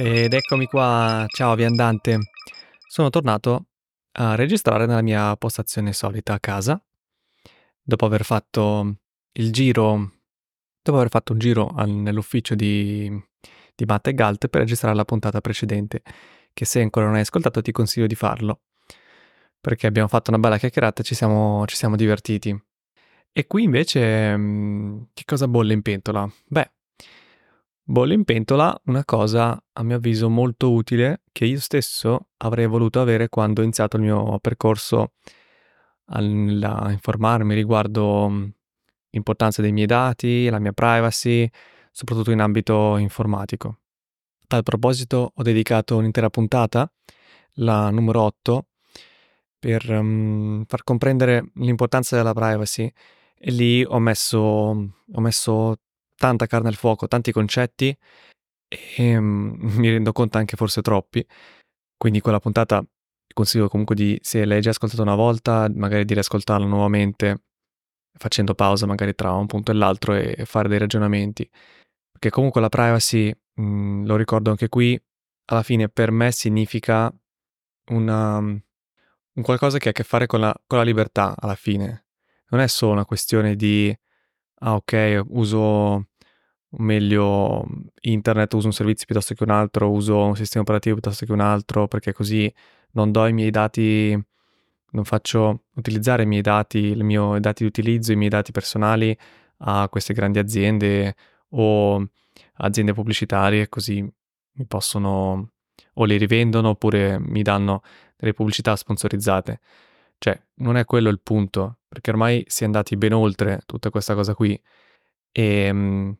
Ed eccomi qua, ciao viandante. Sono tornato a registrare nella mia postazione solita a casa. Dopo aver fatto il giro, dopo aver fatto un giro al- nell'ufficio di, di Matt e Galt per registrare la puntata precedente, che se ancora non hai ascoltato ti consiglio di farlo, perché abbiamo fatto una bella chiacchierata e ci siamo, ci siamo divertiti. E qui invece, mm, che cosa bolle in pentola? Beh, bolle in pentola una cosa a mio avviso molto utile che io stesso avrei voluto avere quando ho iniziato il mio percorso a informarmi riguardo mm, l'importanza dei miei dati, la mia privacy, soprattutto in ambito informatico. A tal proposito ho dedicato un'intera puntata, la numero 8, per um, far comprendere l'importanza della privacy e lì ho messo, ho messo tanta carne al fuoco, tanti concetti e um, mi rendo conto anche forse troppi. Quindi quella puntata consiglio comunque di, se l'hai già ascoltata una volta, magari di riascoltarla nuovamente, facendo pausa magari tra un punto e l'altro e fare dei ragionamenti. Perché comunque la privacy, mh, mm, lo ricordo anche qui, alla fine per me significa una, un qualcosa che ha a che fare con la, con la libertà, alla fine. Non è solo una questione di, ah ok, uso meglio internet, uso un servizio piuttosto che un altro, uso un sistema operativo piuttosto che un altro, perché così non do i miei dati, non faccio utilizzare i miei dati, i miei dati di utilizzo, i miei dati personali a queste grandi aziende o aziende pubblicitarie, così mi possono o li rivendono oppure mi danno delle pubblicità sponsorizzate. Cioè, non è quello il punto, perché ormai si è andati ben oltre tutta questa cosa qui e,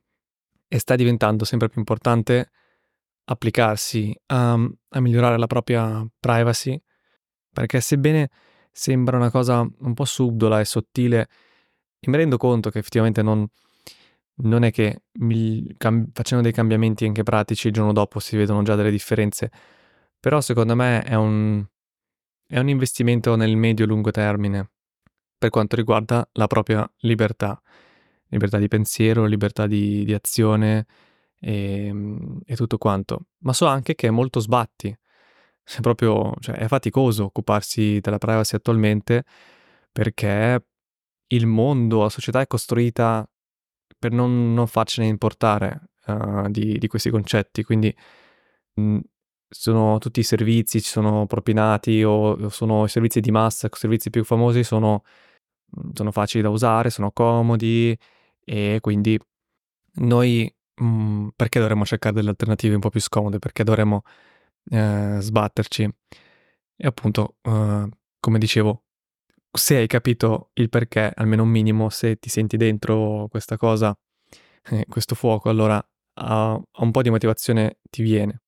e sta diventando sempre più importante applicarsi a, a migliorare la propria privacy, perché sebbene sembra una cosa un po' subdola e sottile, mi rendo conto che effettivamente non, non è che mi, cam, facendo dei cambiamenti anche pratici il giorno dopo si vedono già delle differenze, però secondo me è un, è un investimento nel medio-lungo termine per quanto riguarda la propria libertà, libertà di pensiero, libertà di, di azione, e, ehm, e tutto quanto. Ma so anche che è molto sbatti. È proprio, cioè, è faticoso occuparsi della privacy attualmente perché il mondo, la società è costruita per non, non farcene importare uh, di, di, questi concetti. Quindi mh, mm, sono tutti i servizi, ci sono propinati o sono i servizi di massa, i servizi più famosi sono, mm, sono facili da usare, sono comodi e quindi noi mh, perché dovremmo cercare delle alternative un po' più scomode? Perché dovremmo eh, sbatterci? E appunto, eh, come dicevo, se hai capito il perché, almeno un minimo, se ti senti dentro questa cosa, eh, questo fuoco, allora a, a un po' di motivazione ti viene.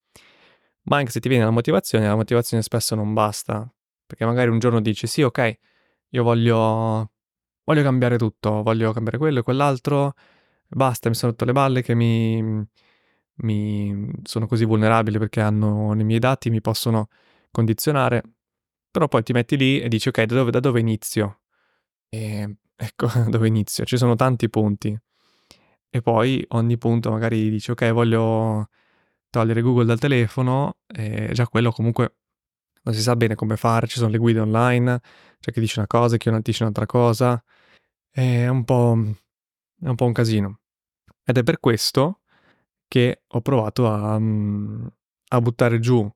Ma anche se ti viene la motivazione, la motivazione spesso non basta, perché magari un giorno dici sì, ok, io voglio, voglio cambiare tutto, voglio cambiare quello e quell'altro, basta, mi sono rotto le balle che mi, mi sono così vulnerabile perché hanno i miei dati, mi possono condizionare, però poi ti metti lì e dici ok, da dove, da dove inizio? E ecco, dove inizio? Ci sono tanti punti. E poi ogni punto magari dici ok, voglio togliere Google dal telefono, e già quello comunque non si sa bene come fare, ci sono le guide online, c'è chi dice una cosa, chi dice un'altra cosa, è un po', è un, po un casino. Ed è per questo che ho provato a, a buttare giù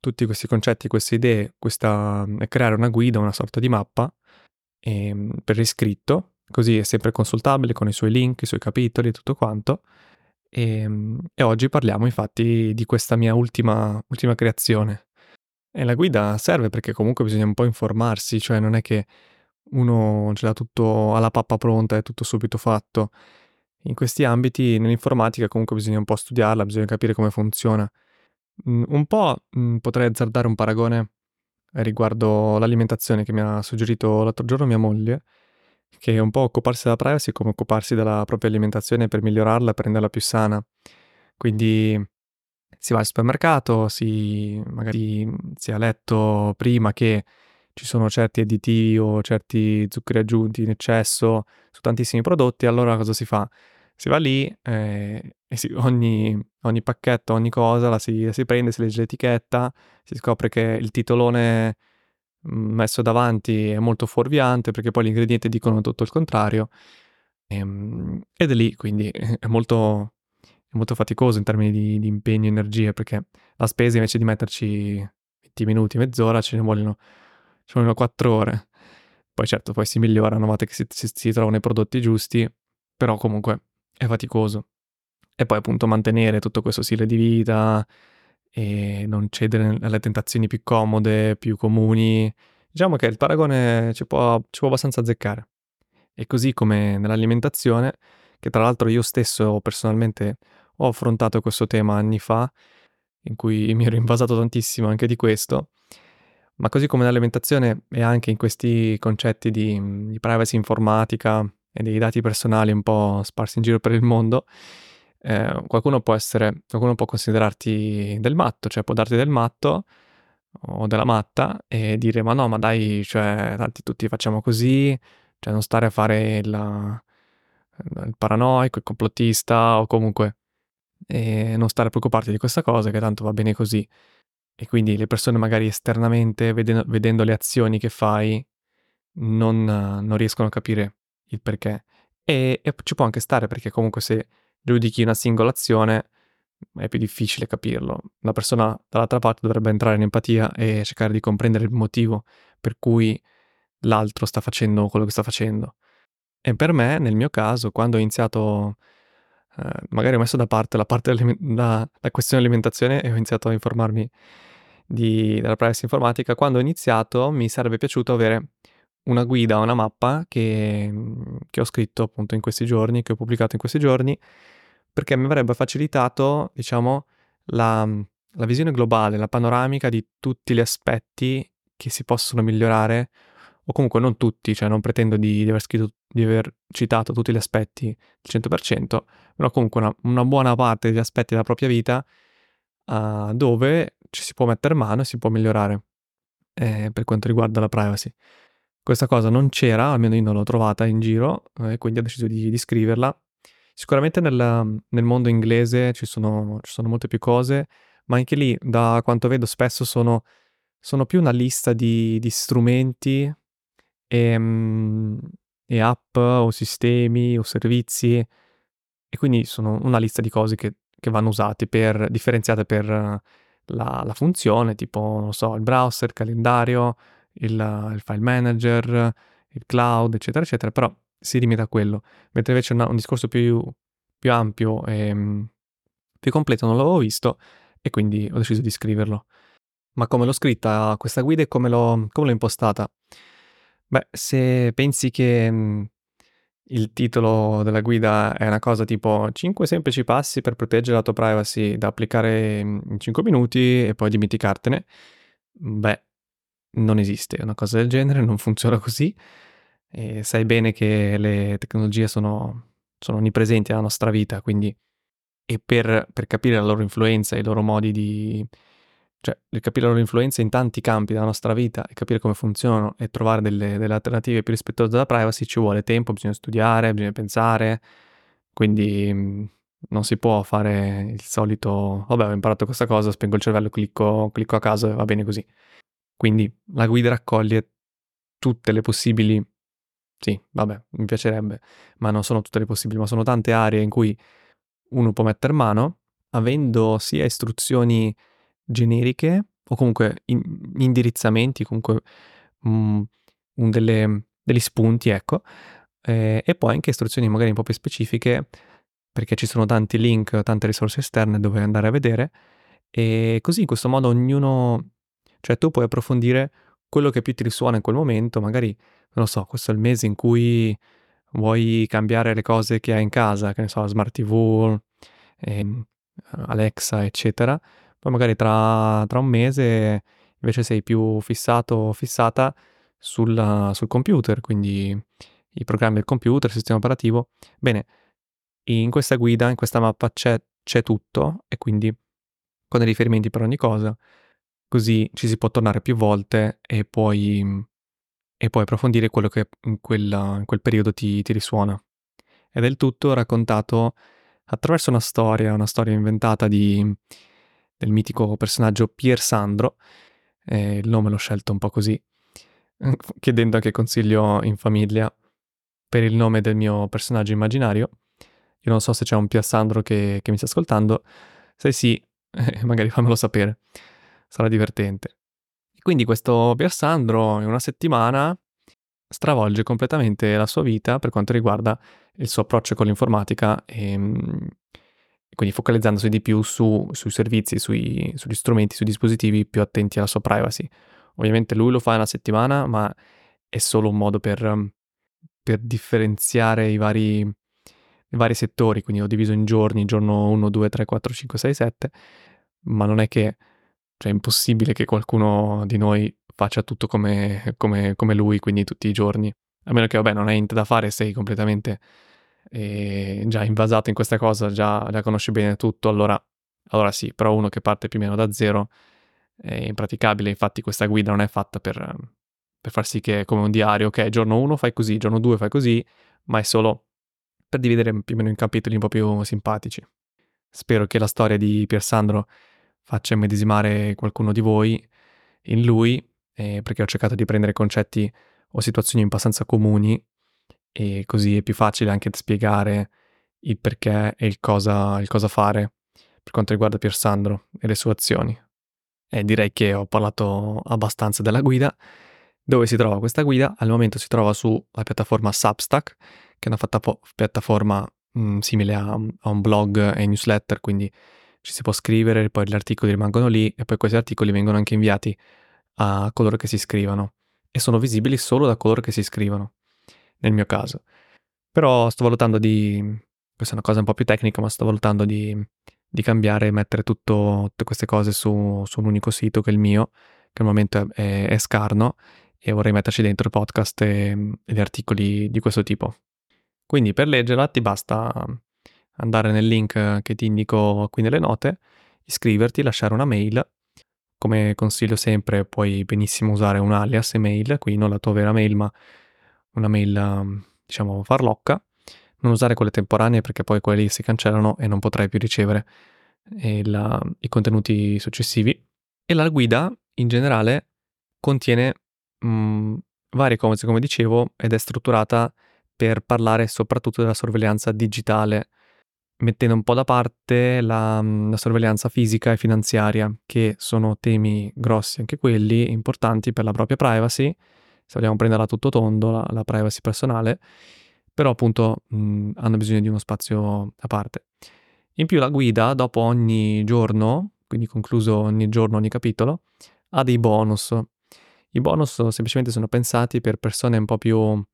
tutti questi concetti, queste idee, questa, creare una guida, una sorta di mappa e, ehm, per iscritto, così è sempre consultabile con i suoi link, i suoi capitoli e tutto quanto. E, ehm, e oggi parliamo infatti di questa mia ultima, ultima creazione. E la guida serve perché comunque bisogna un po' informarsi, cioè non è che uno ce l'ha tutto alla pappa pronta, è tutto subito fatto in questi ambiti, nell'informatica comunque bisogna un po' studiarla, bisogna capire come funziona. Mm, un po' mm, potrei azzardare un paragone riguardo l'alimentazione che mi ha suggerito l'altro giorno mia moglie, che è un po' occuparsi della privacy come occuparsi della propria alimentazione per migliorarla, per renderla più sana. Quindi si va al supermercato, si, magari si ha letto prima che ci sono certi additivi o certi zuccheri aggiunti in eccesso su tantissimi prodotti, allora cosa si fa? Si va lì eh, e si, ogni, ogni, pacchetto, ogni cosa la si, la si, prende, si legge l'etichetta, si scopre che il titolone mm, messo davanti è molto fuorviante perché poi gli ingredienti dicono tutto il contrario. E, ehm, ed è lì, quindi è molto, è molto faticoso in termini di, di impegno e energie perché la spesa invece di metterci 20 minuti, mezz'ora, ce ne vogliono, ci vogliono 4 ore. Poi certo, poi si migliora una volta che si, si, si trovano i prodotti giusti, però comunque è faticoso. E poi appunto mantenere tutto questo stile di vita e non cedere alle tentazioni più comode, più comuni. Diciamo che il paragone ci può, ci può abbastanza azzeccare. E così come nell'alimentazione, che tra l'altro io stesso personalmente ho affrontato questo tema anni fa, in cui mi ero invasato tantissimo anche di questo, ma così come nell'alimentazione e anche in questi concetti di, di privacy informatica e dei dati personali un po' sparsi in giro per il mondo, eh, qualcuno può essere, qualcuno può considerarti del matto, cioè può darti del matto o della matta e dire ma no, ma dai, cioè, tanti tutti facciamo così, cioè non stare a fare il, il paranoico, il complottista o comunque e non stare a preoccuparti di questa cosa che tanto va bene così. E quindi le persone magari esternamente, vedendo, vedendo le azioni che fai, non, non, riescono a capire il perché. E, e ci può anche stare perché comunque se giudichi una singola azione è più difficile capirlo. La persona dall'altra parte dovrebbe entrare in empatia e cercare di comprendere il motivo per cui l'altro sta facendo quello che sta facendo. E per me, nel mio caso, quando ho iniziato, eh, magari ho messo da parte la, parte la, la questione alimentazione e ho iniziato a informarmi di, della privacy informatica, quando ho iniziato mi sarebbe piaciuto avere una guida, una mappa che, che ho scritto appunto in questi giorni, che ho pubblicato in questi giorni, perché mi avrebbe facilitato, diciamo, la, la visione globale, la panoramica di tutti gli aspetti che si possono migliorare, o comunque non tutti, cioè non pretendo di, di, aver, scritto, di aver citato tutti gli aspetti al 100%, però comunque una, una, buona parte degli aspetti della propria vita uh, dove ci si può mettere mano e si può migliorare eh, per quanto riguarda la privacy. Questa cosa non c'era, almeno io non l'ho trovata in giro, e eh, quindi ho deciso di, di scriverla Sicuramente nel, nel mondo inglese ci sono, ci sono, molte più cose, ma anche lì, da quanto vedo, spesso sono, sono più una lista di, di strumenti e, mm, e, app o sistemi o servizi, e quindi sono una lista di cose che, che vanno usate per, differenziate per la, la, funzione, tipo, non so, il browser, il calendario, il, il file manager, il cloud, eccetera, eccetera, però si limita a quello, mentre invece una, un discorso più, più ampio e mm, più completo non l'avevo visto e quindi ho deciso di scriverlo. Ma come l'ho scritta questa guida e come l'ho, come l'ho impostata? Beh, se pensi che mh, mm, il titolo della guida è una cosa tipo 5 semplici passi per proteggere la tua privacy da applicare in 5 minuti e poi dimenticartene, beh, non esiste una cosa del genere, non funziona così. E sai bene che le tecnologie sono, sono onnipresenti nella nostra vita, quindi e per, per, capire la loro influenza e i loro modi di... cioè capire la loro influenza in tanti campi della nostra vita e capire come funzionano e trovare delle, delle alternative più rispettose della privacy ci vuole tempo, bisogna studiare, bisogna pensare, quindi non si può fare il solito, vabbè ho imparato questa cosa, spengo il cervello, clicco, clicco a caso e va bene così. Quindi la guida raccoglie tutte le possibili sì, vabbè, mi piacerebbe, ma non sono tutte le possibili, ma sono tante aree in cui uno può mettere mano, avendo sia istruzioni generiche o comunque in, indirizzamenti, comunque mm, delle, degli spunti, ecco, eh, e poi anche istruzioni magari un po' più specifiche, perché ci sono tanti link, tante risorse esterne dove andare a vedere, e così in questo modo ognuno, cioè tu puoi approfondire quello che più ti risuona in quel momento, magari non lo so, questo è il mese in cui vuoi cambiare le cose che hai in casa, che ne so, smart TV, ehm, Alexa, eccetera, poi magari tra, tra, un mese invece sei più fissato o fissata sul, sul computer, quindi i programmi del computer, il sistema operativo. Bene, in questa guida, in questa mappa c'è, c'è tutto e quindi con dei riferimenti per ogni cosa, così ci si può tornare più volte e poi e poi approfondire quello che in, quella, in quel periodo ti, ti, risuona. Ed è il tutto raccontato attraverso una storia, una storia inventata di, del mitico personaggio Pier Sandro, eh, il nome l'ho scelto un po' così, chiedendo anche consiglio in famiglia per il nome del mio personaggio immaginario. Io non so se c'è un Pier Sandro che, che mi sta ascoltando, se sì, eh, magari fammelo sapere, sarà divertente. Quindi questo Pier Sandro in una settimana stravolge completamente la sua vita per quanto riguarda il suo approccio con l'informatica e, mm, e quindi focalizzandosi di più su, sui servizi, sui, sugli strumenti, sui dispositivi più attenti alla sua privacy. Ovviamente lui lo fa una settimana, ma è solo un modo per, per differenziare i vari, i vari settori, quindi ho diviso in giorni, giorno 1, 2, 3, 4, 5, 6, 7, ma non è che cioè, è impossibile che qualcuno di noi faccia tutto come, come, come lui, quindi tutti i giorni. A meno che, vabbè, non hai niente da fare, sei completamente eh, già invasato in questa cosa, già, già conosci bene tutto, allora, allora, sì, però uno che parte più o meno da zero è impraticabile. Infatti questa guida non è fatta per, per far sì che è come un diario, ok, giorno 1 fai così, giorno 2 fai così, ma è solo per dividere più o meno in capitoli un po' più simpatici. Spero che la storia di Pier Sandro faccia immedesimare qualcuno di voi in lui, eh, perché ho cercato di prendere concetti o situazioni abbastanza comuni e così è più facile anche spiegare il perché e il cosa, il cosa fare per quanto riguarda Pier Sandro e le sue azioni. E direi che ho parlato abbastanza della guida. Dove si trova questa guida? Al momento si trova sulla piattaforma Substack, che è una piattaforma mh, mm, simile a, a, un blog e newsletter, quindi ci si può scrivere, poi gli articoli rimangono lì e poi questi articoli vengono anche inviati a coloro che si iscrivono e sono visibili solo da coloro che si iscrivono, nel mio caso. Però sto valutando di, questa è una cosa un po' più tecnica, ma sto valutando di, di cambiare e mettere tutto, tutte queste cose su, su, un unico sito che è il mio, che al momento è, è scarno e vorrei metterci dentro podcast e, e articoli di questo tipo. Quindi per leggerla ti basta andare nel link che ti indico qui nelle note, iscriverti, lasciare una mail. Come consiglio sempre puoi benissimo usare un alias email, quindi non la tua vera mail ma una mail diciamo farlocca. Non usare quelle temporanee perché poi quelle si cancellano e non potrai più ricevere il, i contenuti successivi. E la guida in generale contiene mh, varie cose, come dicevo, ed è strutturata per parlare soprattutto della sorveglianza digitale mettendo un po' da parte la, mhmm, la, sorveglianza fisica e finanziaria, che sono temi grossi anche quelli, importanti per la propria privacy, se vogliamo prenderla tutto tondo, la, la privacy personale, però appunto mh, hanno bisogno di uno spazio a parte. In più la guida, dopo ogni giorno, quindi concluso ogni giorno, ogni capitolo, ha dei bonus. I bonus semplicemente sono pensati per persone un po' più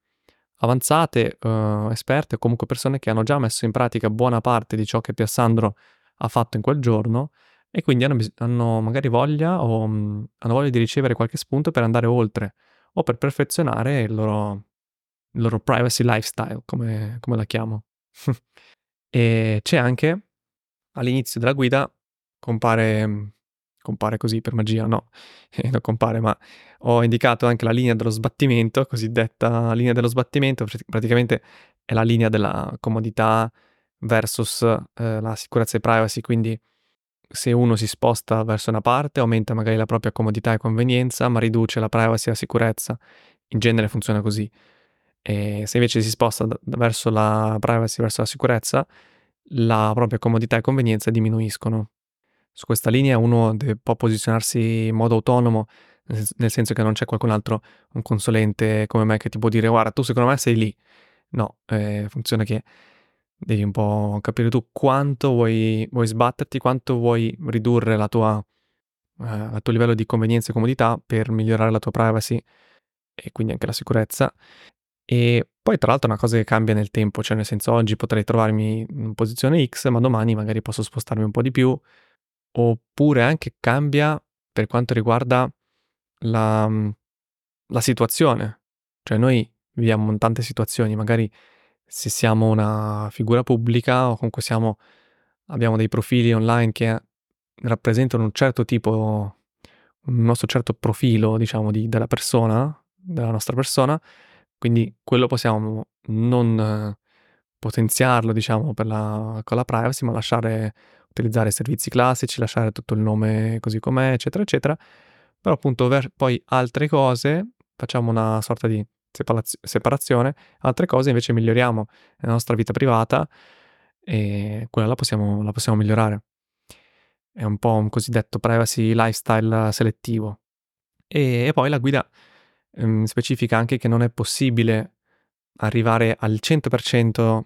avanzate, uh, esperte o comunque persone che hanno già messo in pratica buona parte di ciò che Piassandro ha fatto in quel giorno e quindi hanno, bis- hanno magari voglia o mh, hanno voglia di ricevere qualche spunto per andare oltre o per perfezionare il loro, il loro privacy lifestyle, come, come la chiamo. e c'è anche all'inizio della guida compare compare così per magia, no, eh, non compare, ma ho indicato anche la linea dello sbattimento, cosiddetta linea dello sbattimento, praticamente è la linea della comodità versus eh, la sicurezza e privacy, quindi se uno si sposta verso una parte aumenta magari la propria comodità e convenienza, ma riduce la privacy e la sicurezza. In genere funziona così. E se invece si sposta d- verso la privacy, verso la sicurezza, la propria comodità e convenienza diminuiscono su questa linea uno deve, può posizionarsi in modo autonomo, nel senso che non c'è qualcun altro, un consulente come me che ti può dire guarda tu secondo me sei lì. No, eh, funziona che devi un po' capire tu quanto vuoi, vuoi sbatterti, quanto vuoi ridurre la tua, eh, il tuo livello di convenienza e comodità per migliorare la tua privacy e quindi anche la sicurezza. E poi tra l'altro è una cosa che cambia nel tempo, cioè nel senso oggi potrei trovarmi in posizione X, ma domani magari posso spostarmi un po' di più, oppure anche cambia per quanto riguarda la, la situazione. Cioè noi viviamo in tante situazioni, magari se siamo una figura pubblica o comunque siamo, abbiamo dei profili online che rappresentano un certo tipo, un nostro certo profilo, diciamo, di, della persona, della nostra persona, quindi quello possiamo non potenziarlo, diciamo, la, con la privacy, ma lasciare utilizzare i servizi classici, lasciare tutto il nome così com'è, eccetera, eccetera. Però appunto ver- poi altre cose, facciamo una sorta di separazio- separazione, altre cose invece miglioriamo nella nostra vita privata e quella la possiamo, la possiamo migliorare. È un po' un cosiddetto privacy lifestyle selettivo. E, e poi la guida ehm, specifica anche che non è possibile arrivare al 100%,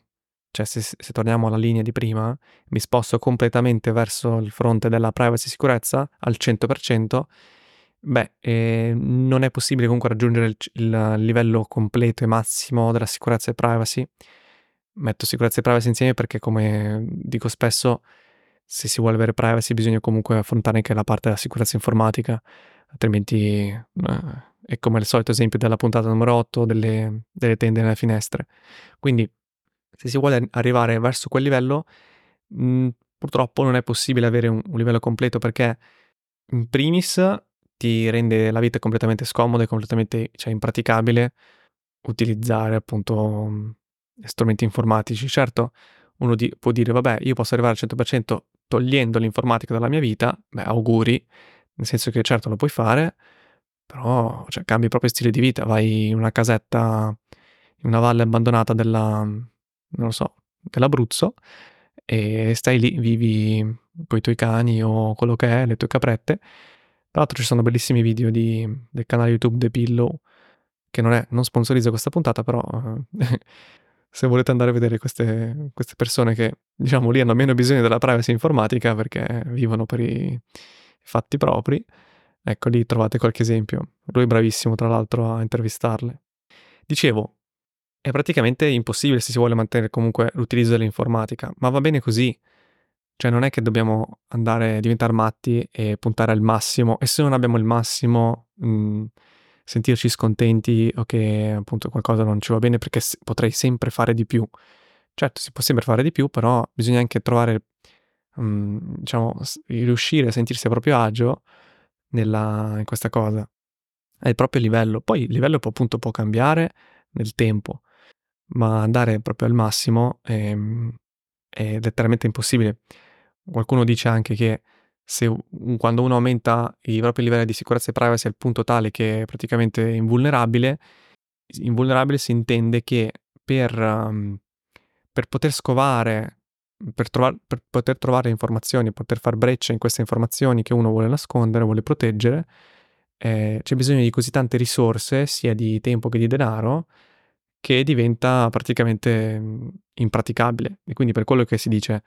cioè se, se, torniamo alla linea di prima, mi sposto completamente verso il fronte della privacy sicurezza al 100%, beh, eh, non è possibile comunque raggiungere il, il, livello completo e massimo della sicurezza e privacy. Metto sicurezza e privacy insieme perché, come dico spesso, se si vuole avere privacy bisogna comunque affrontare anche la parte della sicurezza informatica, altrimenti eh, è come il solito esempio della puntata numero 8 delle, delle tende nelle finestre. Quindi se si vuole arrivare verso quel livello, mh, purtroppo non è possibile avere un, un, livello completo perché in primis ti rende la vita completamente scomoda e completamente cioè, impraticabile utilizzare appunto mm, strumenti informatici. Certo, uno di, può dire, vabbè, io posso arrivare al 100% togliendo l'informatica dalla mia vita, beh, auguri, nel senso che certo lo puoi fare, però cioè, cambi proprio stile di vita, vai in una casetta in una valle abbandonata della, lo so, dell'Abruzzo e stai lì, vivi con i tuoi cani o quello che è, le tue caprette. Tra l'altro ci sono bellissimi video di, del canale YouTube The Pillow, che non, è, non sponsorizza questa puntata, però se volete andare a vedere queste, queste, persone che, diciamo, lì hanno meno bisogno della privacy informatica perché vivono per i fatti propri, ecco lì trovate qualche esempio. Lui è bravissimo, tra l'altro, a intervistarle. Dicevo, è praticamente impossibile se si vuole mantenere comunque l'utilizzo dell'informatica, ma va bene così. Cioè non è che dobbiamo andare a diventare matti e puntare al massimo e se non abbiamo il massimo mh, mhmm, sentirci scontenti o che appunto qualcosa non ci va bene perché potrei sempre fare di più. Certo, si può sempre fare di più, però bisogna anche trovare, um, diciamo, riuscire a sentirsi a proprio agio nella, in questa cosa, al proprio livello. Poi il livello può, appunto può cambiare nel tempo, ma andare proprio al massimo è, è letteralmente impossibile. Qualcuno dice anche che se quando uno aumenta i propri livelli di sicurezza e privacy al punto tale che è praticamente invulnerabile, invulnerabile si intende che per, um, per poter scovare, per, trovar, per, poter trovare informazioni, poter far breccia in queste informazioni che uno vuole nascondere, vuole proteggere, eh, c'è bisogno di così tante risorse, sia di tempo che di denaro, che diventa praticamente mm, impraticabile. E quindi per quello che si dice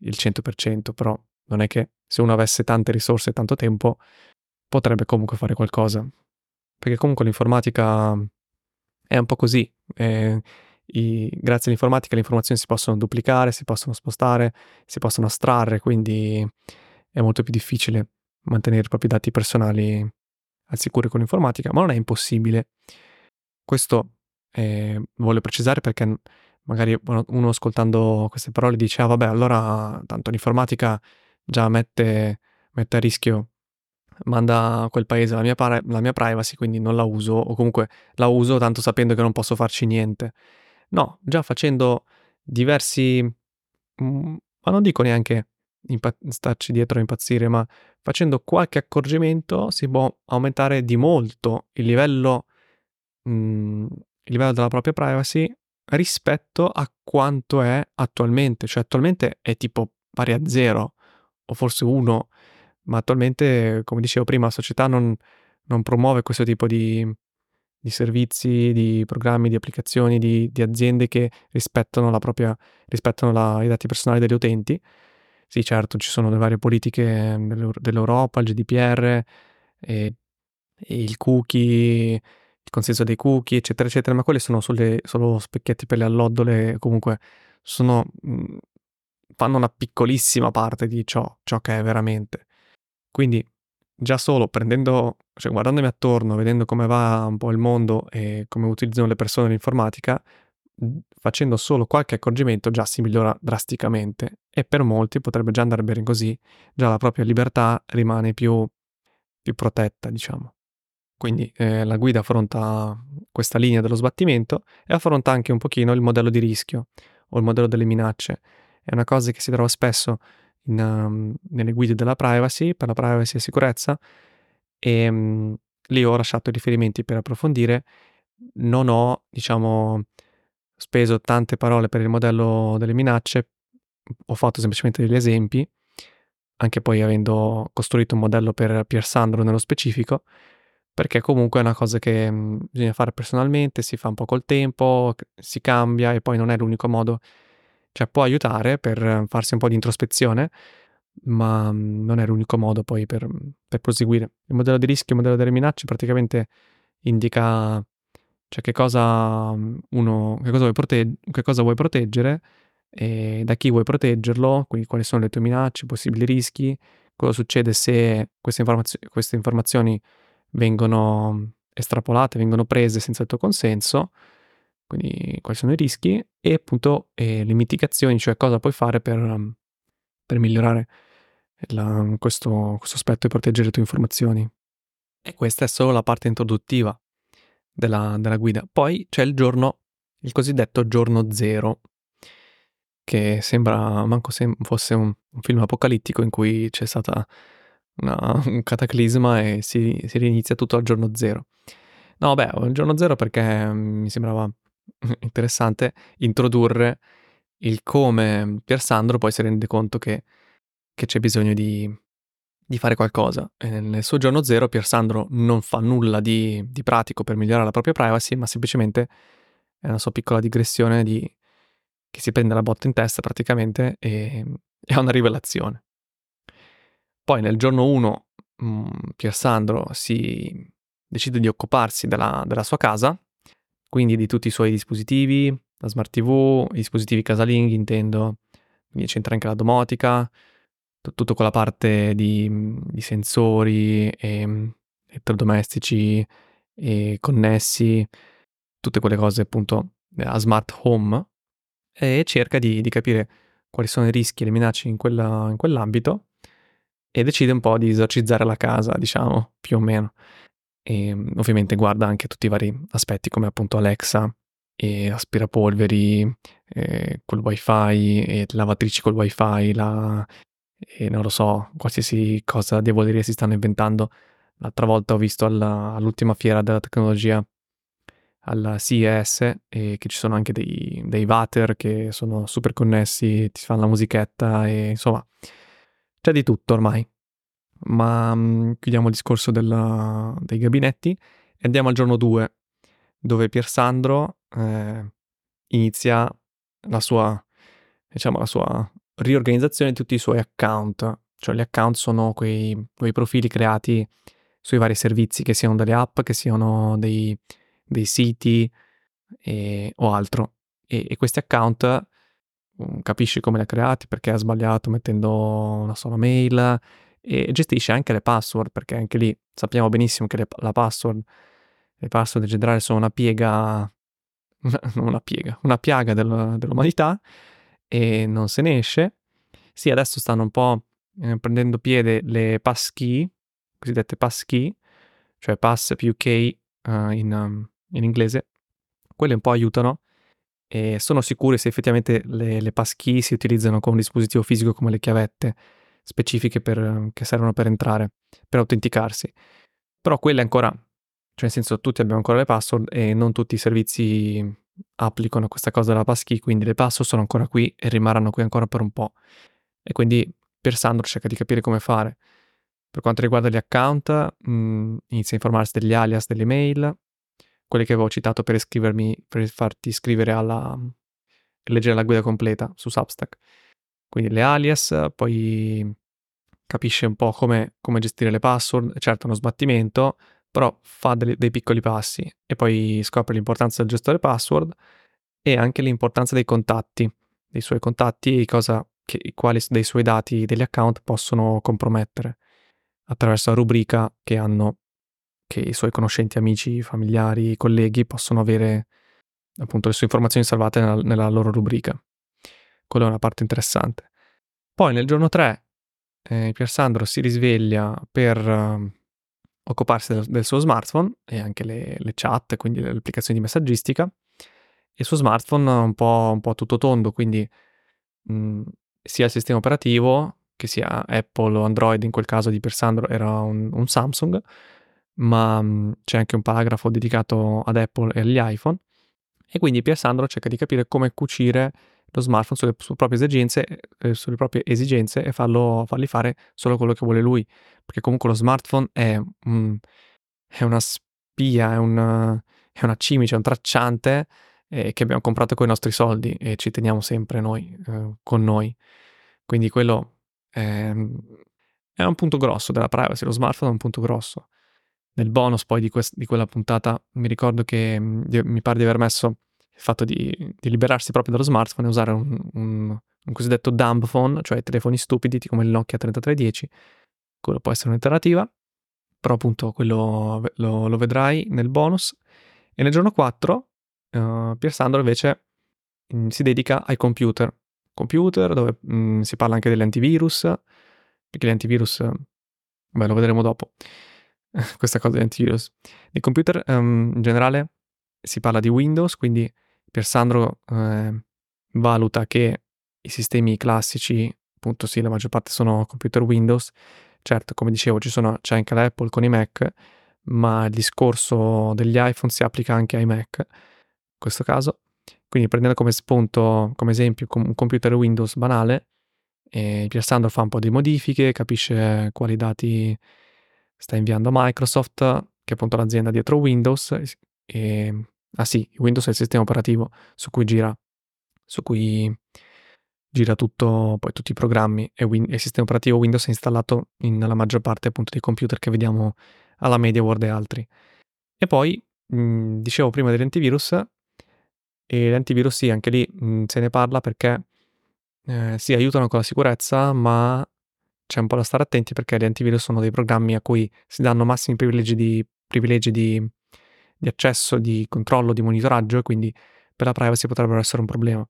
il 100%, però non è che se uno avesse tante risorse e tanto tempo potrebbe comunque fare qualcosa. Perché comunque l'informatica è un po' così. Eh, i, grazie all'informatica le informazioni si possono duplicare, si possono spostare, si possono astrarre, quindi è molto più difficile mantenere i propri dati personali al sicuro con l'informatica, ma non è impossibile. Questo eh, voglio precisare perché magari uno ascoltando queste parole dice, ah vabbè, allora tanto l'informatica già mette, mette a rischio, manda a quel paese la mia, para- la mia privacy, quindi non la uso, o comunque la uso tanto sapendo che non posso farci niente. No, già facendo diversi, mm, ma non dico neanche impa- starci dietro a impazzire, ma facendo qualche accorgimento si può aumentare di molto il livello, mh, mm, il livello della propria privacy rispetto a quanto è attualmente. Cioè attualmente è tipo pari a zero o forse uno, ma attualmente, come dicevo prima, la società non, non promuove questo tipo di, di, servizi, di programmi, di applicazioni, di, di aziende che rispettano, la propria, rispettano la, i dati personali degli utenti. Sì, certo, ci sono le varie politiche dell'Europa, il GDPR, e, e il cookie, consenso dei cookie, eccetera, eccetera, ma quelle sono solo, solo specchietti per le allodole, comunque sono fanno una piccolissima parte di ciò, ciò che è veramente. Quindi già solo prendendo, cioè guardandomi attorno, vedendo come va un po' il mondo e come utilizzano le persone l'informatica, facendo solo qualche accorgimento già si migliora drasticamente e per molti potrebbe già andare bene così, già la propria libertà rimane più, più protetta, diciamo. Quindi eh, la guida affronta questa linea dello sbattimento e affronta anche un pochino il modello di rischio, o il modello delle minacce. È una cosa che si trova spesso in, um, nelle guide della privacy, per la privacy e sicurezza, e um, lì ho lasciato i riferimenti per approfondire. Non ho, diciamo, speso tante parole per il modello delle minacce, ho fatto semplicemente degli esempi, anche poi avendo costruito un modello per Pier Sandro nello specifico, perché comunque è una cosa che mh, bisogna fare personalmente, si fa un po' col tempo, si cambia e poi non è l'unico modo, cioè può aiutare per farsi un po' di introspezione, ma mh, non è l'unico modo poi per, per proseguire. Il modello di rischio, il modello delle minacce praticamente indica cioè che cosa uno, che cosa vuoi, protegg- che cosa vuoi proteggere e da chi vuoi proteggerlo, quindi quali sono le tue minacce, possibili rischi, cosa succede se queste, informazio- queste informazioni vengono estrapolate, vengono prese senza il tuo consenso, quindi quali sono i rischi e appunto eh, le mitigazioni, cioè cosa puoi fare per, per migliorare la, questo, questo aspetto e proteggere le tue informazioni. E questa è solo la parte introduttiva della, della guida. Poi c'è il giorno, il cosiddetto giorno zero, che sembra manco se fosse un, un film apocalittico in cui c'è stata una, un cataclisma e si, si rinizia tutto al giorno zero. No, beh, il giorno zero perché mi sembrava interessante introdurre il come Pier Sandro poi si rende conto che, che c'è bisogno di, di, fare qualcosa. E nel suo giorno zero Pier Sandro non fa nulla di, di, pratico per migliorare la propria privacy, ma semplicemente è una sua piccola digressione di, che si prende la botta in testa praticamente e è una rivelazione. Poi nel giorno 1 mh, Pier Sandro si decide di occuparsi della, della sua casa, quindi di tutti i suoi dispositivi, la smart TV, i dispositivi casalinghi intendo, quindi c'entra anche la domotica, t- tutta quella parte di, di sensori e elettrodomestici e connessi, tutte quelle cose appunto a smart home e cerca di, di capire quali sono i rischi e le minacce in, quella, in quell'ambito e decide un po' di esorcizzare la casa, diciamo, più o meno. E ovviamente guarda anche tutti i vari aspetti come appunto Alexa e aspirapolveri e col wifi e lavatrici col wifi, la, e non lo so, qualsiasi cosa diavoleria si stanno inventando. L'altra volta ho visto alla, all'ultima fiera della tecnologia alla CES e che ci sono anche dei, dei water che sono super connessi, ti fanno la musichetta e insomma c'è di tutto ormai. Ma mh, mm, chiudiamo il discorso della, dei gabinetti e andiamo al giorno 2, dove Pier Sandro eh, inizia la sua, diciamo, la sua riorganizzazione di tutti i suoi account. Cioè gli account sono quei, quei profili creati sui vari servizi, che siano delle app, che siano dei, dei siti e, o altro. E, e questi account Mm, capisci come li ha creati, perché ha sbagliato mettendo una sola mail e gestisce anche le password, perché anche lì sappiamo benissimo che le, la password, le password in generale sono una piega, non una piega, una piaga del, dell'umanità e non se ne esce. Sì, adesso stanno un po' eh, prendendo piede le passkey, cosiddette passkey, cioè pass più key uh, in, um, in inglese. Quelle un po' aiutano e sono sicuri se effettivamente le, le passkey si utilizzano con un dispositivo fisico come le chiavette specifiche per, che servono per entrare, per autenticarsi. Però quelle ancora, cioè nel senso tutti abbiamo ancora le password e non tutti i servizi applicano questa cosa della passkey, quindi le password sono ancora qui e rimarranno qui ancora per un po'. E quindi per Sandro cerca di capire come fare. Per quanto riguarda gli account, mh, mm, inizia a informarsi degli alias delle mail, quelle che avevo citato per iscrivermi, per farti iscrivere alla leggere la guida completa su Substack. Quindi le alias, poi capisce un po' come, come gestire le password, certo uno sbattimento, però fa dei, dei piccoli passi e poi scopre l'importanza del gestore password e anche l'importanza dei contatti, dei suoi contatti e cosa che, quali dei suoi dati degli account possono compromettere attraverso la rubrica che hanno che i suoi conoscenti, amici, familiari, colleghi possono avere appunto le sue informazioni salvate nella, nella loro rubrica. Quella è una parte interessante. Poi nel giorno 3 eh, Pier Sandro si risveglia per uh, occuparsi del, del, suo smartphone e anche le, le, chat, quindi le applicazioni di messaggistica, il suo smartphone un po', un po tutto tondo, quindi mh, mm, sia il sistema operativo che sia Apple o Android, in quel caso di Persandro era un, un Samsung, ma mh, mm, c'è anche un paragrafo dedicato ad Apple e agli iPhone. E quindi Piersandro cerca di capire come cucire lo smartphone sulle, sulle, proprie, esigenze, eh, sulle proprie esigenze e farlo, fargli fare solo quello che vuole lui. Perché comunque lo smartphone è, un, è una spia, è una, è una cimice, è un tracciante eh, che abbiamo comprato con i nostri soldi e ci teniamo sempre noi, eh, con noi. Quindi quello è, è, un punto grosso della privacy, lo smartphone è un punto grosso. Nel bonus poi di, quest- di quella puntata mi ricordo che mi pare di aver messo il fatto di, di liberarsi proprio dallo smartphone e usare un, un, un cosiddetto dumb phone, cioè telefoni stupidi come il Nokia 3310. Quello può essere un'alternativa, però appunto quello lo, lo vedrai nel bonus. E nel giorno 4 uh, eh, Pier Sandro invece mh, mm, si dedica ai computer. Computer dove mh, mm, si parla anche degli antivirus, perché gli antivirus, beh lo vedremo dopo, questa cosa degli antivirus. Nei computer um, in generale si parla di Windows, quindi Pier Sandro eh, valuta che i sistemi classici, appunto sì, la maggior parte sono computer Windows, certo, come dicevo, sono, c'è anche l'Apple con i Mac, ma il discorso degli iPhone si applica anche ai Mac, in questo caso. Quindi prendendo come spunto, come esempio, un computer Windows banale, e Pier Sandro fa un po' di modifiche, capisce quali dati sta inviando Microsoft, che è appunto l'azienda dietro Windows, e Ah sì, Windows è il sistema operativo su cui gira, su cui gira tutto, poi tutti i programmi e, win- il sistema operativo Windows è installato nella maggior parte appunto dei computer che vediamo alla Media World e altri. E poi, mh, dicevo prima degli antivirus, e gli antivirus sì, anche lì mh, se ne parla perché eh, sì, aiutano con la sicurezza, ma c'è un po' da stare attenti perché gli antivirus sono dei programmi a cui si danno massimi privilegi di, privilegi di di accesso, di controllo, di monitoraggio e quindi per la privacy potrebbero essere un problema.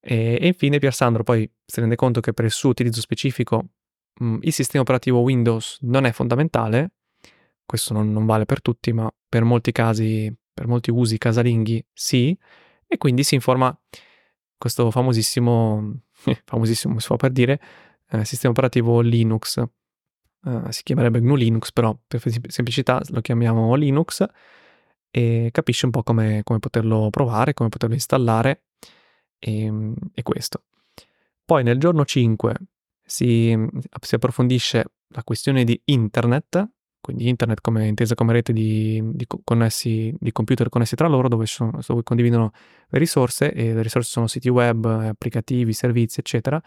E, e infine Pier Sandro poi si rende conto che per il suo utilizzo specifico mh, il sistema operativo Windows non è fondamentale, questo non, non vale per tutti, ma per molti casi, per molti usi casalinghi sì, e quindi si informa questo famosissimo, famosissimo si può per dire, eh, sistema operativo Linux. Uh, si chiamerebbe GNU Linux, però per semplicità lo chiamiamo Linux e capisci un po' come, come poterlo provare, come poterlo installare e, ehm, e, questo. Poi nel giorno 5 si, si, approfondisce la questione di internet, quindi internet come, intesa come rete di, di, connessi, di computer connessi tra loro dove, sono, dove condividono le risorse e le risorse sono siti web, applicativi, servizi eccetera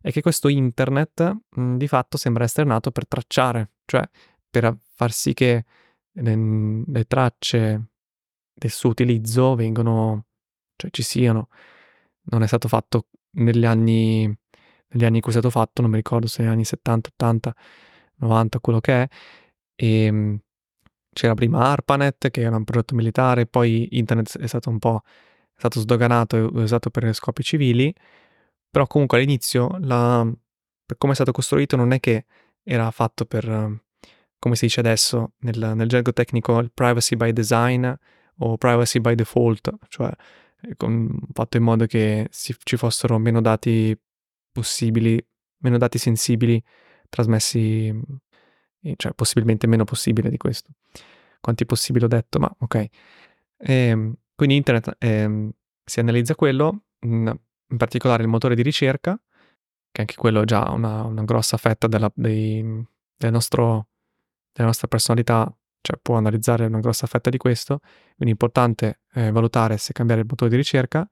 e che questo internet di fatto sembra essere nato per tracciare, cioè per far sì che le, le tracce del suo utilizzo vengono, cioè ci siano. Non è stato fatto negli anni, negli anni in cui è stato fatto, non mi ricordo se negli anni 70, 80, 90, quello che è. E ehm, c'era prima ARPANET, che era un progetto militare, poi internet è stato un po' è stato sdoganato e usato per scopi civili, però comunque all'inizio, la, per come è stato costruito, non è che era fatto per, come si dice adesso nel, nel gergo tecnico, il privacy by design o privacy by default, cioè eh, con, fatto in modo che si, ci fossero meno dati possibili, meno dati sensibili trasmessi, cioè possibilmente meno possibile di questo. Quanti possibili ho detto, ma ok. E, ehm, quindi internet eh, si analizza quello, in, in, particolare il motore di ricerca, che anche quello è già una, una grossa fetta della, dei, del nostro della nostra personalità, cioè può analizzare una grossa fetta di questo, quindi è importante eh, valutare se cambiare il motore di ricerca.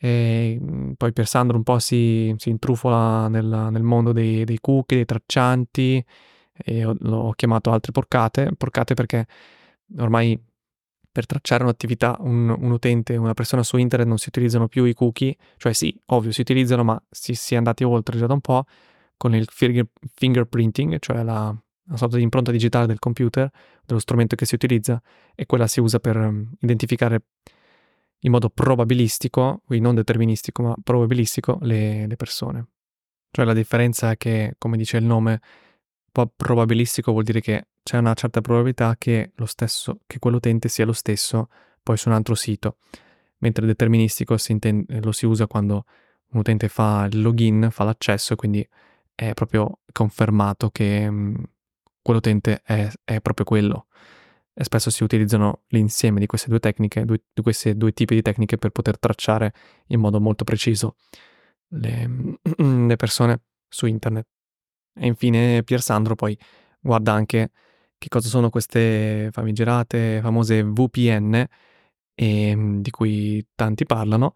E mm, poi per Sandro un po' si, si intrufola nel, nel mondo dei, dei, cookie, dei traccianti, e ho, l'ho chiamato altre porcate, porcate perché ormai per tracciare un'attività, un, un, utente, una persona su internet non si utilizzano più i cookie, cioè sì, ovvio si utilizzano, ma si, si è andati oltre già da un po' con il finger, fingerprinting, cioè la, una sorta di impronta digitale del computer, dello strumento che si utilizza, e quella si usa per um, identificare in modo probabilistico, quindi non deterministico, ma probabilistico, le, le persone. Cioè la differenza è che, come dice il nome, probabilistico vuol dire che c'è una certa probabilità che, lo stesso, che quell'utente sia lo stesso poi su un altro sito, mentre deterministico si intende, lo si usa quando un utente fa il login, fa l'accesso e quindi è proprio confermato che mh, mm, quell'utente è, è, proprio quello. E spesso si utilizzano l'insieme di queste due tecniche, due, di questi due tipi di tecniche per poter tracciare in modo molto preciso le, le persone su internet. E infine Pier Sandro poi guarda anche che cosa sono queste famigerate, famose VPN, e, ehm, di cui tanti parlano,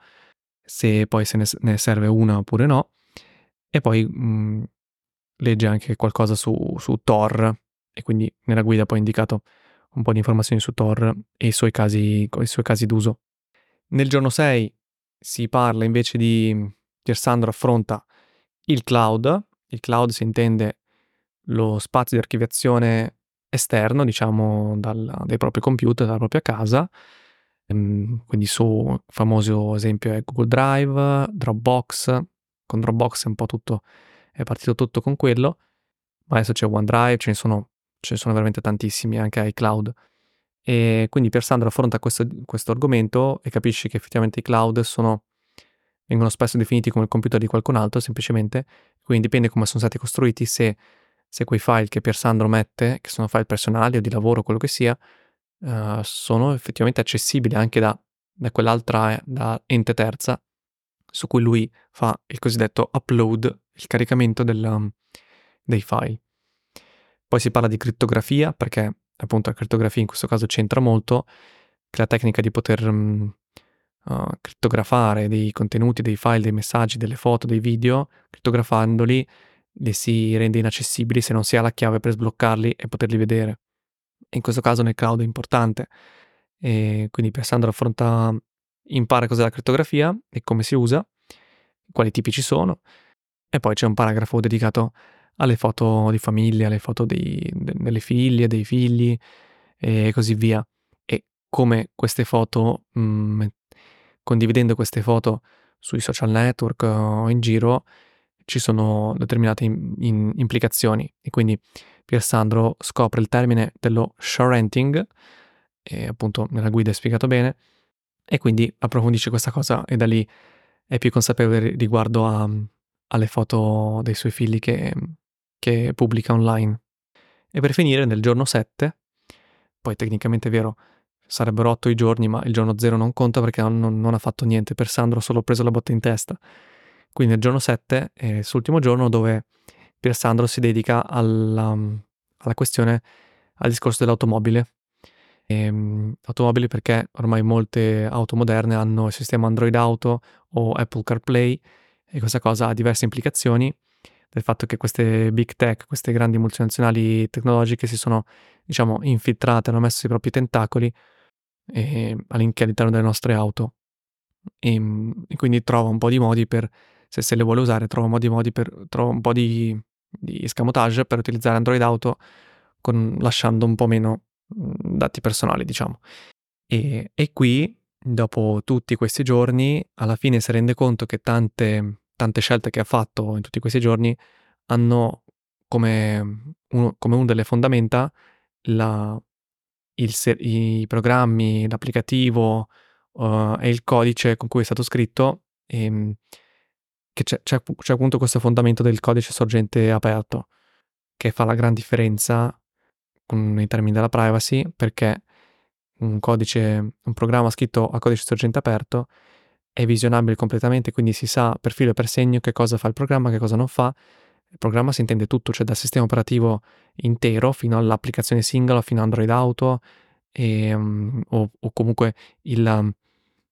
se poi se ne, ne serve una oppure no, e poi mh, mhmm, legge anche qualcosa su, su Tor, e quindi nella guida poi indicato un po' di informazioni su Tor e i suoi casi, i suoi casi d'uso. Nel giorno 6 si parla invece di Piersandro affronta il cloud. Il cloud si intende lo spazio di archiviazione esterno, diciamo, dal, dai propri computer, dalla propria casa. Ehm, quindi su famoso esempio è Google Drive, Dropbox. Con Dropbox è un po' tutto, è partito tutto con quello. Ma adesso c'è OneDrive, ce ne sono, ce ne sono veramente tantissimi, anche iCloud. E quindi per Sandro affronta questo, questo argomento e capisce che effettivamente i cloud sono vengono spesso definiti come il computer di qualcun altro semplicemente, quindi dipende come sono stati costruiti se, se quei file che Pier Sandro mette, che sono file personali o di lavoro, quello che sia, uh, sono effettivamente accessibili anche da, da quell'altra da ente terza su cui lui fa il cosiddetto upload, il caricamento del, um, dei file. Poi si parla di crittografia perché appunto la crittografia in questo caso c'entra molto, che è la tecnica di poter um, uh, crittografare dei contenuti, dei file, dei messaggi, delle foto, dei video, crittografandoli li si rende inaccessibili se non si ha la chiave per sbloccarli e poterli vedere. In questo caso nel cloud è importante. E quindi Sandro affronta, impara cos'è la crittografia e come si usa, quali tipi ci sono, e poi c'è un paragrafo dedicato alle foto di famiglia, alle foto dei, de, delle figlie, dei figli e così via. E come queste foto mh, mm, condividendo queste foto sui social network o in giro ci sono determinate in, in, implicazioni e quindi Pier Sandro scopre il termine dello sharenting e appunto nella guida è spiegato bene e quindi approfondisce questa cosa e da lì è più consapevole riguardo a, alle foto dei suoi figli che, che pubblica online. E per finire, nel giorno 7, poi tecnicamente è vero, sarebbero otto i giorni, ma il giorno zero non conta perché non, non ha fatto niente. Per Sandro ha solo preso la botta in testa. Quindi il giorno 7 è il suo ultimo giorno dove Pier Sandro si dedica alla, alla questione, al discorso dell'automobile. E, ehm, automobili perché ormai molte auto moderne hanno il sistema Android Auto o Apple CarPlay e questa cosa ha diverse implicazioni del fatto che queste big tech, queste grandi multinazionali tecnologiche si sono, diciamo, infiltrate, hanno messo i propri tentacoli e, all'interno delle nostre auto. E, ehm, e, quindi trova un po' di modi per, se se le vuole usare, trova un po' di modi per, trova un po' di, di escamotage per utilizzare Android Auto con, lasciando un po' meno mhmm, dati personali, diciamo. E, e, qui, dopo tutti questi giorni, alla fine si rende conto che tante, tante scelte che ha fatto in tutti questi giorni hanno come uno, come una delle fondamenta la, ser- i programmi, l'applicativo uh, e il codice con cui è stato scritto, ehm, che c'è, c'è, c'è appunto questo fondamento del codice sorgente aperto, che fa la gran differenza nei termini della privacy, perché un codice, un programma scritto a codice sorgente aperto è visionabile completamente, quindi si sa per filo e per segno che cosa fa il programma, che cosa non fa. Il programma si intende tutto, cioè dal sistema operativo intero fino all'applicazione singola, fino a Android Auto, e, um, o, o, comunque il,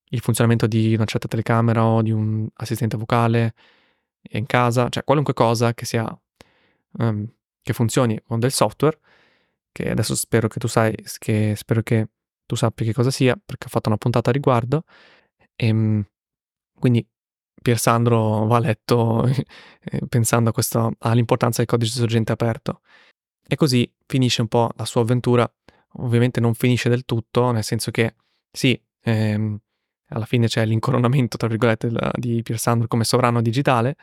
il, funzionamento di una certa telecamera o di un assistente vocale in casa, cioè qualunque cosa che sia um, che funzioni con del software, che adesso spero che tu sai, che spero che tu sappia che cosa sia, perché ho fatto una puntata a riguardo. E, um, quindi Pier Sandro va a letto eh, pensando questo, all'importanza del codice sorgente aperto. E così finisce un po' la sua avventura ovviamente non finisce del tutto, nel senso che sì, ehm, alla fine c'è l'incoronamento, tra virgolette, di Pier Sandro come sovrano digitale,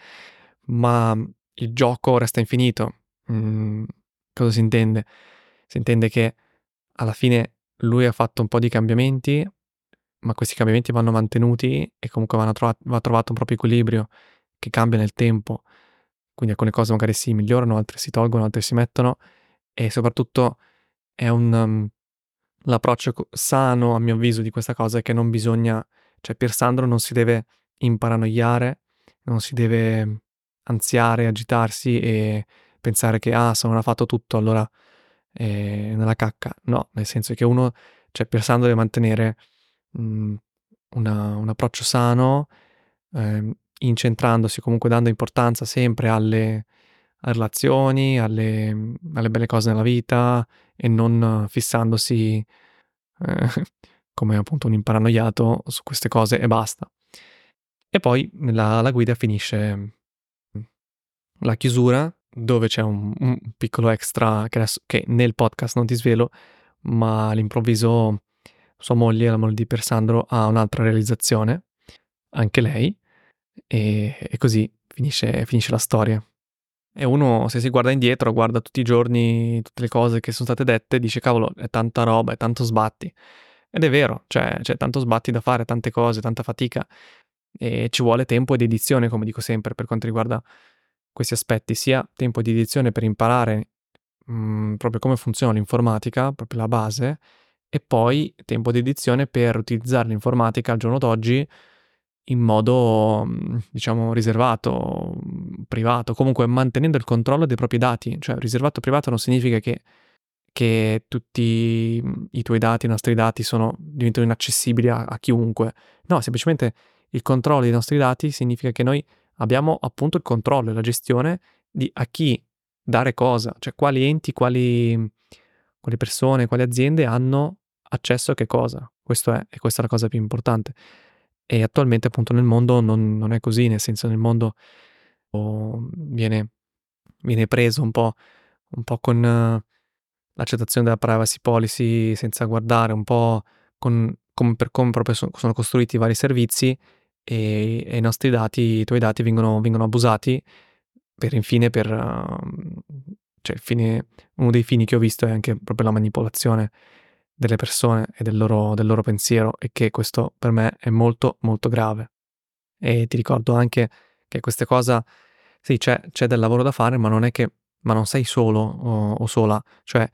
ma il gioco resta infinito. Mm, cosa si intende? Si intende che alla fine lui ha fatto un po' di cambiamenti, ma questi cambiamenti vanno mantenuti e comunque vanno trova- va trovato un proprio equilibrio che cambia nel tempo. Quindi alcune cose magari si migliorano, altre si tolgono, altre si mettono e soprattutto è un um, l'approccio sano a mio avviso di questa cosa è che non bisogna, cioè per Sandro non si deve imparanoiare, non si deve ansiare, agitarsi e pensare che ah, se non ha fatto tutto allora è nella cacca. No, nel senso che uno, cioè per Sandro deve mantenere mh, mhmm, una, un approccio sano, eh, incentrandosi comunque dando importanza sempre alle, alle relazioni, alle, alle, belle cose nella vita e non fissandosi eh, come appunto un imparanoiato su queste cose e basta. E poi la, la guida finisce la chiusura dove c'è un, un piccolo extra che, adesso, che, nel podcast non ti svelo, ma all'improvviso sua moglie, la moglie di Persandro, ha un'altra realizzazione, anche lei, e, e così finisce, finisce la storia. E uno, se si guarda indietro, guarda tutti i giorni, tutte le cose che sono state dette, dice cavolo, è tanta roba, è tanto sbatti. Ed è vero, cioè c'è tanto sbatti da fare, tante cose, tanta fatica e ci vuole tempo ed edizione, come dico sempre, per quanto riguarda questi aspetti, sia tempo di edizione per imparare mh, mhmm, proprio come funziona l'informatica, proprio la base, e poi tempo di edizione per utilizzare l'informatica al giorno d'oggi in modo, mhmm, diciamo, riservato, mhmm, privato, comunque mantenendo il controllo dei propri dati. Cioè, riservato privato non significa che, che tutti i tuoi dati, i nostri dati, sono, diventano inaccessibili a, a chiunque. No, semplicemente il controllo dei nostri dati significa che noi abbiamo appunto il controllo e la gestione di a chi dare cosa, cioè quali enti, quali, quali persone, quali aziende hanno accesso a che cosa. Questo è, e questa è la cosa più importante. E attualmente appunto nel mondo non, non è così, nel senso nel mondo oh, viene, viene, preso un po', un po' con uh, l'accettazione della privacy policy senza guardare, un po' con, con, per come proprio sono costruiti i vari servizi e, e i nostri dati, i tuoi dati vengono, vengono abusati per infine per... Uh, cioè fine, uno dei fini che ho visto è anche proprio la manipolazione delle persone e del loro, del loro pensiero e che questo per me è molto molto grave. E ti ricordo anche che queste cose, sì, c'è, c'è, del lavoro da fare, ma non è che, ma non sei solo o, o sola, cioè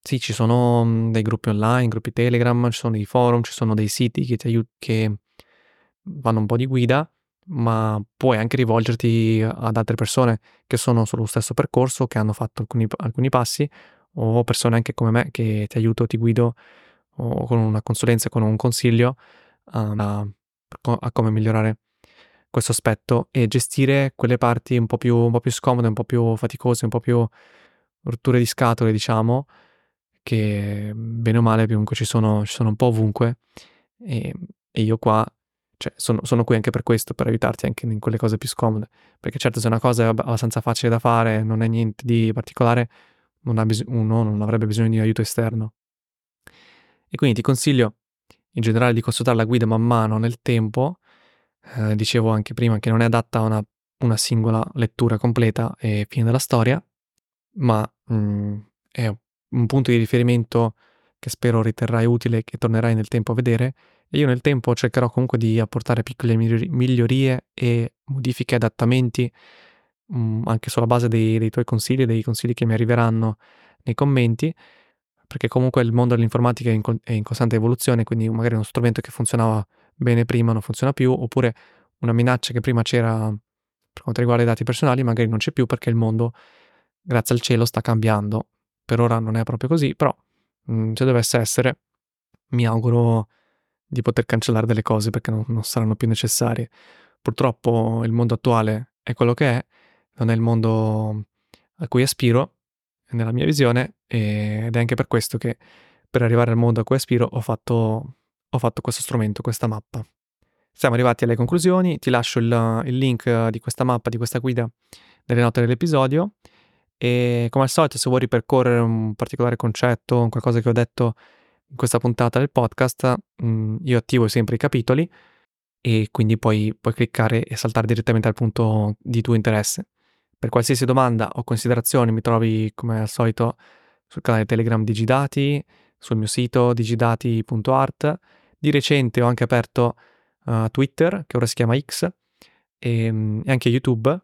sì, ci sono dei gruppi online, gruppi Telegram, ci sono dei forum, ci sono dei siti che ti aiutano, che vanno un po' di guida, ma puoi anche rivolgerti ad altre persone che sono sullo stesso percorso, che hanno fatto alcuni, alcuni passi, o persone anche come me che ti aiuto, ti guido, o con una consulenza, con un consiglio um, a, a, come migliorare questo aspetto e gestire quelle parti un po, più, un po' più scomode, un po' più faticose, un po' più rotture di scatole, diciamo, che bene o male comunque ci sono, ci sono un po' ovunque. E, e io qua cioè, sono, sono, qui anche per questo, per aiutarti anche in quelle cose più scomode. Perché certo, se una cosa è abbastanza facile da fare, non è niente di particolare, non bis- uno non avrebbe bisogno di aiuto esterno. E quindi ti consiglio in generale di consultare la guida man mano nel tempo. Eh, dicevo anche prima che non è adatta a una, una singola lettura completa e fine della storia, ma mh, mm, è un punto di riferimento che spero riterrai utile e che tornerai nel tempo a vedere e io nel tempo cercherò comunque di apportare piccole migliorie e modifiche, adattamenti, mh, mm, anche sulla base dei, dei tuoi consigli, dei consigli che mi arriveranno nei commenti, perché comunque il mondo dell'informatica è in, è in costante evoluzione, quindi magari uno strumento che funzionava bene prima non funziona più, oppure una minaccia che prima c'era per quanto riguarda i dati personali magari non c'è più perché il mondo, grazie al cielo, sta cambiando. Per ora non è proprio così, però mh, mm, se dovesse essere, mi auguro di poter cancellare delle cose perché non, non saranno più necessarie. Purtroppo il mondo attuale è quello che è, non è il mondo a cui aspiro, nella mia visione, ed è anche per questo che per arrivare al mondo a cui aspiro ho fatto, ho fatto questo strumento, questa mappa. Siamo arrivati alle conclusioni, ti lascio il, il link di questa mappa, di questa guida nelle note dell'episodio e come al solito se vuoi ripercorrere un particolare concetto, qualcosa che ho detto in questa puntata del podcast mh, mm, io attivo sempre i capitoli e quindi puoi, puoi cliccare e saltare direttamente al punto di tuo interesse. Per qualsiasi domanda o considerazione mi trovi come al solito sul canale Telegram Digidati, sul mio sito digidati.art, Di recente ho anche aperto uh, Twitter, che ora si chiama X, e, mm, e anche YouTube,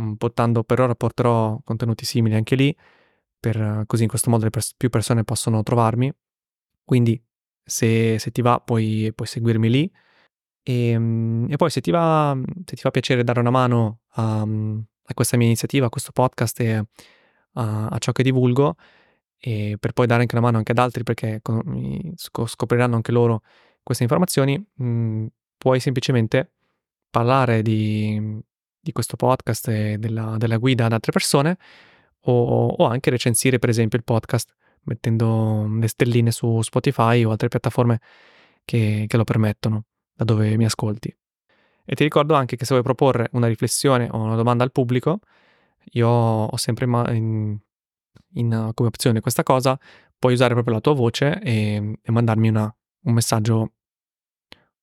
mm, portando per ora porterò contenuti simili anche lì, per, così in questo modo pers- più persone possono trovarmi. Quindi se, se ti va puoi, puoi seguirmi lì. E, mm, e, poi se ti, va, se ti fa piacere dare una mano a, a questa mia iniziativa, a questo podcast e a, a ciò che divulgo, per poi dare anche una mano anche ad altri perché scopriranno anche loro queste informazioni, mh, mm, puoi semplicemente parlare di, di questo podcast e della, della, guida ad altre persone o, o, anche recensire per esempio il podcast mettendo le stelline su Spotify o altre piattaforme che, che lo permettono, da dove mi ascolti. E ti ricordo anche che se vuoi proporre una riflessione o una domanda al pubblico, io ho sempre in, in, come opzione questa cosa, puoi usare proprio la tua voce e, e mandarmi una, un messaggio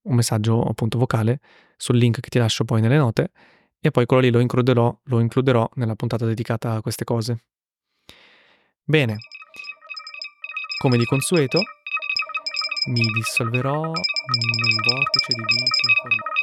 un messaggio appunto vocale sul link che ti lascio poi nelle note e poi quello lì lo includerò, lo includerò nella puntata dedicata a queste cose. Bene, come di consueto, mi dissolverò in un vortice di vita informatica.